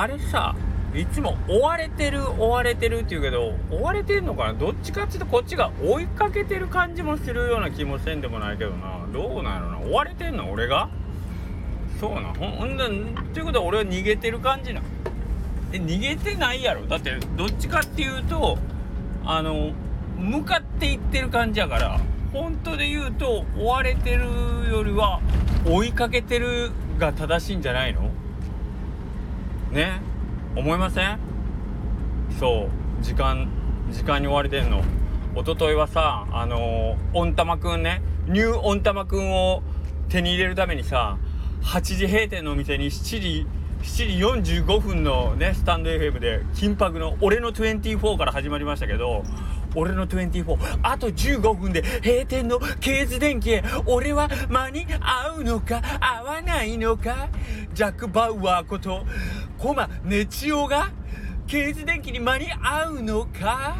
あれさいつも追われてる追われてるって言うけど追われてんのかな？どっちかっていうとこっちが追いかけてる感じもするような気もせんでもないけどな。どうなんやろな？追われてんの？俺が？そうな。ほんほんだっていうことは俺は逃げてる感じなえ逃げてないやろ？だってどっちかっていうとあの向かっていってる感じやから本当で言うと追われてるよりは追いかけてるが正しいんじゃないの？ね思いません？そう時間時間に追われてんの。一昨日はさあのー、温玉くんねニュー温玉くんを手に入れるためにさ8時閉店のお店に7時7時45分のねスタンド FM で緊迫の「俺の24」から始まりましたけど俺の24あと15分で閉店のケーズ電気へ俺は間に合うのか合わないのか？ジャック・バウアーことコマネチオが？ケーズ電気に間に合うのか？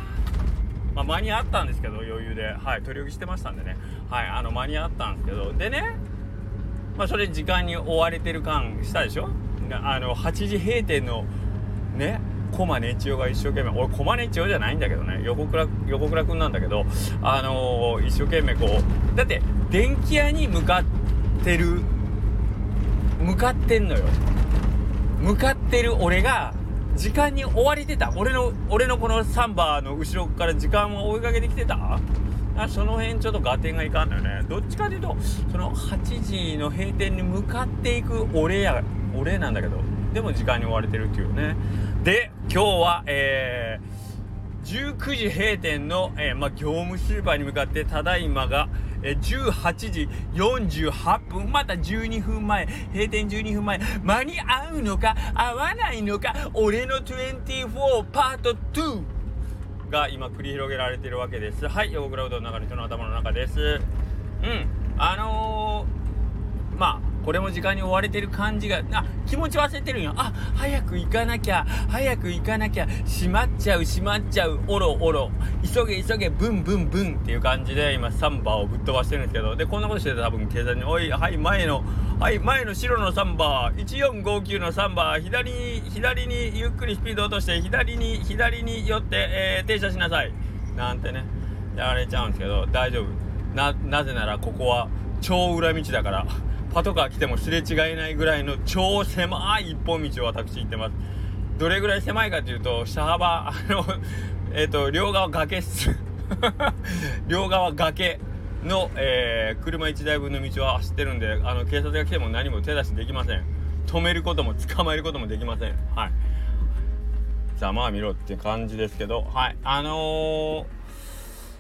まあ、間に合ったんですけど余裕で。はい取り置きしてましたんでね。はいあの間に合ったんですけど。でねまあそれ時間に追われてる感したでしょ？あの8時閉店のねコマネチオが一生懸命。俺コマネチオじゃないんだけどね。横倉横倉君なんだけどあのー、一生懸命こうだって電気屋に向かってる向かってんのよ。向かってる俺が時間に追われてた。俺の俺のこのサンバーの後ろから時間を追いかけてきてた？あその辺ちょっと合点がいかんのよね。どっちかというとその8時の閉店に向かっていく俺や俺なんだけど。でも時間に追われてるっていうね。で今日はえー、19時閉店の、えー、ま、業務スーパーに向かってただいまが、えー、18時48分また12分前閉店12分前間に合うのか合わないのか俺の24パート2が今繰り広げられているわけです。はい横倉うどんの中の人の頭の中です。うんあのー、まあこれも時間に追われてる感じがあ気持ち忘れてるんよ。あ早く行かなきゃ早く行かなきゃ閉まっちゃう閉まっちゃうおろおろ。急げ急げブンブンブンっていう感じで今サンバをぶっ飛ばしてるんですけど。でこんなことしてたら多分警察に「おいはい前のはい前の白のサンバー1459のサンバー左に左にゆっくりスピード落として左に左に寄って、えー、停車しなさい」なんてね。やられちゃうんですけど大丈夫。ななぜならここは超裏道だから。パトカー来てもすれ違えないぐらいの超狭い一本道を私行ってます。どれぐらい狭いかというと、車幅、あの、えっ、ー、と、両側崖っす。両側崖の、えー、車1台分の道を走ってるんで、あの、警察が来ても何も手出しできません。止めることも捕まえることもできません。はい。ざまあ見ろって感じですけど、はい。あのー、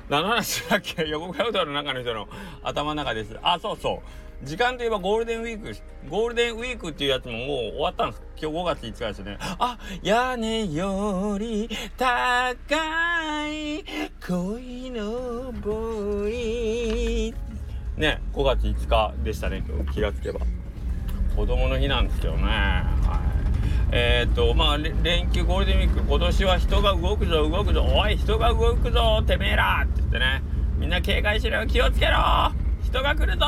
何の話だっけ？横倉うどの中の人の頭の中です。あ、そうそう。時間といえばゴールデンウィーク、ゴールデンウィークっていうやつももう終わったんです。今日5月5日ですよね。あ、屋根より高い恋のボイね、5月5日でしたね、今日気がつけば。子供の日なんですけどね。はい。えっ、と、まあ、連休ゴールデンウィーク、今年は人が動くぞ、動くぞ、おい、人が動くぞ、てめえらって言ってね。みんな警戒しろよ、気をつけろ人が来るぞ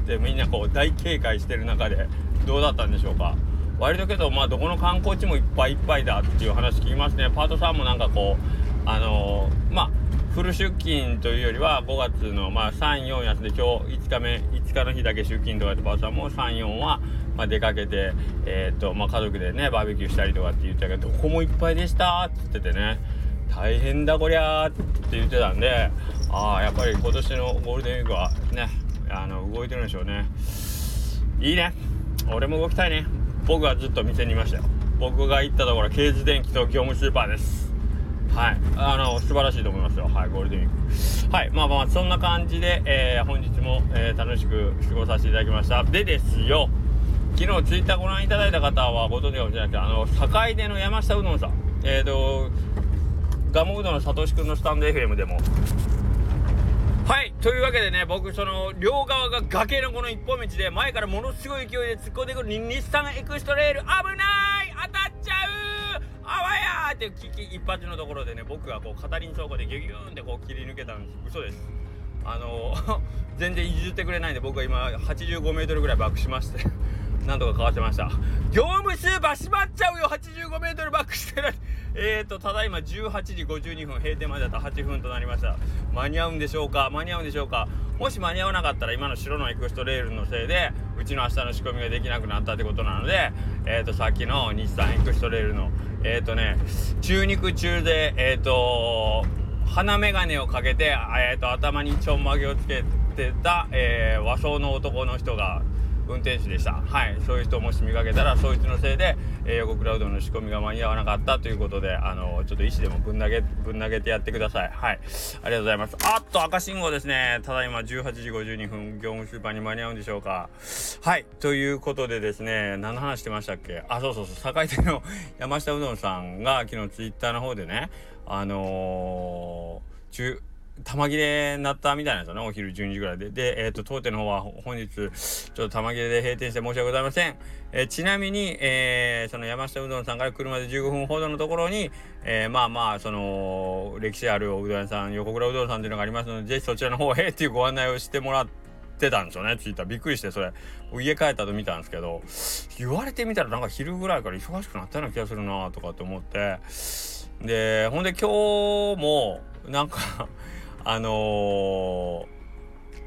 ってみんなこう大警戒してる中でどうだったんでしょうか？割とけどまあどこの観光地もいっぱいいっぱいだっていう話聞きますね。パートさんもなんかこうあのー、まあフル出勤というよりは5月のまあ34やつで今日5日目5日の日だけ出勤とかってパートさんも34はまあ出かけてえー、っとまあ家族でねバーベキューしたりとかって言ってたけどどこもいっぱいでしたっつっててね。大変だこりゃーって言ってたんでああやっぱり今年のゴールデンウィークはねあの動いてるんでしょうね。いいね。俺も動きたいね。僕はずっと店にいましたよ。僕が行ったところケージ電機と業務スーパーです。はい。あの素晴らしいと思いますよ。はいゴールデンウィーク。はいまあまあそんな感じで、えー、本日も、えー、楽しく過ごさせていただきました。でですよ。昨日ツイッターご覧いただいた方はご存知かもしれないけどあの境出の山下うどんさん。えっ、ー、とガモうどんのさとしくんのスタンド FM でもはいというわけでね僕その両側が崖のこの一本道で前からものすごい勢いで突っ込んでくる日産エクストレール危ない当たっちゃうあわやーって危機一発のところでね僕がこう片輪走行でギュギューンってこう切り抜けたんです。嘘です。あの 全然譲ってくれないんで僕は今85メートルぐらいバックしまして。なんとかかわせました。業務スーパー閉まっちゃうよ。85m バックしてる。えーとただいま18時52分閉店までだと8分となりました。間に合うんでしょうか？間に合うんでしょうか？もし間に合わなかったら今の白のエクストレールのせいでうちの明日の仕込みができなくなったってことなのでえーとさっきの日産エクストレールのえっ、ー、とね中肉中でえ、ー、と鼻眼鏡をかけて、えーと、頭にちょんまげをつけてた、えー、和装の男の人が運転手でした。はい。そういう人をもし見かけたら、そいつのせいで、えー、横クラウドの仕込みが間に合わなかったということで、あの、ちょっと石でもぶん投げ、ぶん投げてやってください。はい。ありがとうございます。あっと、赤信号ですね。ただいま18時52分、業務スーパーに間に合うんでしょうか。はい。ということでですね、何の話してましたっけ？あ、そうそうそう、坂出の山下うどんさんが昨日ツイッターの方でね、あのー、中、玉切れになったみたいなんですよね、お昼12時ぐらいで。で、えっ、ー、と、当店の方は本日、ちょっと玉切れで閉店して申し訳ございません。えー、ちなみに、えー、その山下うどんさんから車で15分ほどのところに、えまあまあ、その、歴史あるおうどん屋さん、横倉うどんさんというのがありますので、ぜひそちらの方へっていうご案内をしてもらって、たんですよね、ツイッター。びっくりして、それ。家帰ったと見たんですけど、言われてみたらなんか昼ぐらいから忙しくなったような気がするなとかって思って、で、ほんで今日も、なんかあのー、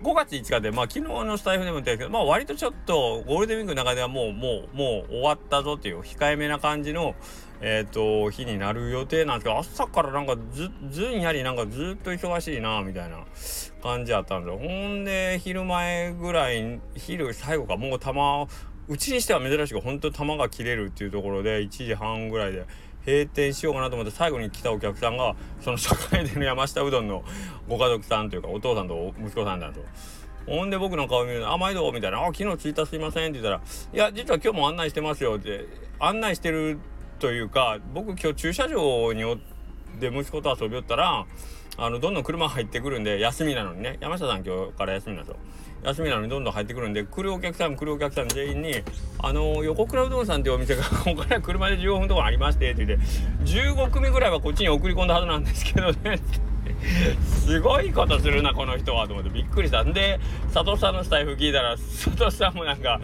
5月5日で、まあ昨日のスタイフでも言ったけど、まあ割とちょっとゴールデンウィークの中ではもう、もう、もう終わったぞっていう控えめな感じの、えっ、ー、と、日になる予定なんですけど、朝からなんかず、ずんやりなんかずっと忙しいな、みたいな感じやったんですよ。ほんで、昼前ぐらい、昼最後か、もう玉、うちにしては珍しく本当に玉が切れるっていうところで、1時半ぐらいで、閉店しようかなと思って最後に来たお客さんがその社会での山下うどんのご家族さんというかお父さんと息子さんだと。ほんで僕の顔見るの「あ毎度」みたいな「あ昨日着いたすいません」って言ったら「いや実は今日も案内してますよ」って案内してるというか僕今日駐車場におって息子と遊びよったらあのどんどん車入ってくるんで休みなのにね。山下さん今日から休みなんですよ。休みなのにどんどん入ってくるんで来るお客さん来るお客さん全員に「あの横倉うどんさんっていうお店がここから車で15分ところありまして」って言って15組ぐらいはこっちに送り込んだはずなんですけどね。すごいことするなこの人はと思ってびっくりした。んで佐藤さんのスタイフ聞いたら佐藤さんもなんか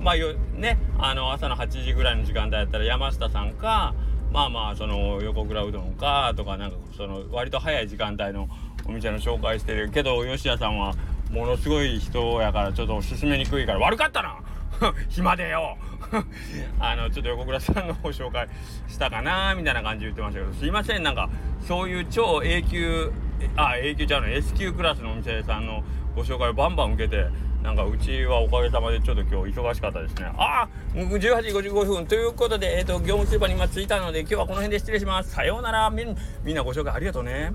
まあよねあの朝の8時ぐらいの時間帯やったら山下さんかまあまあその横倉うどんかとかなんかその割と早い時間帯のお店の紹介してるけど吉谷さんはものすごい人やからちょっと進めにくいから悪かったな。暇でよ。あのちょっと横倉さんの方紹介したかなみたいな感じで言ってましたけどすいません。なんかそういう超 A 級あ A 級じゃない S 級クラスのお店さんのご紹介をバンバン受けてなんかうちはおかげさまでちょっと今日忙しかったですね。ああ !18 時55分ということで、えっ、ー、と、業務スーパーに今着いたので今日はこの辺で失礼します。さようならみんなご紹介ありがとうね。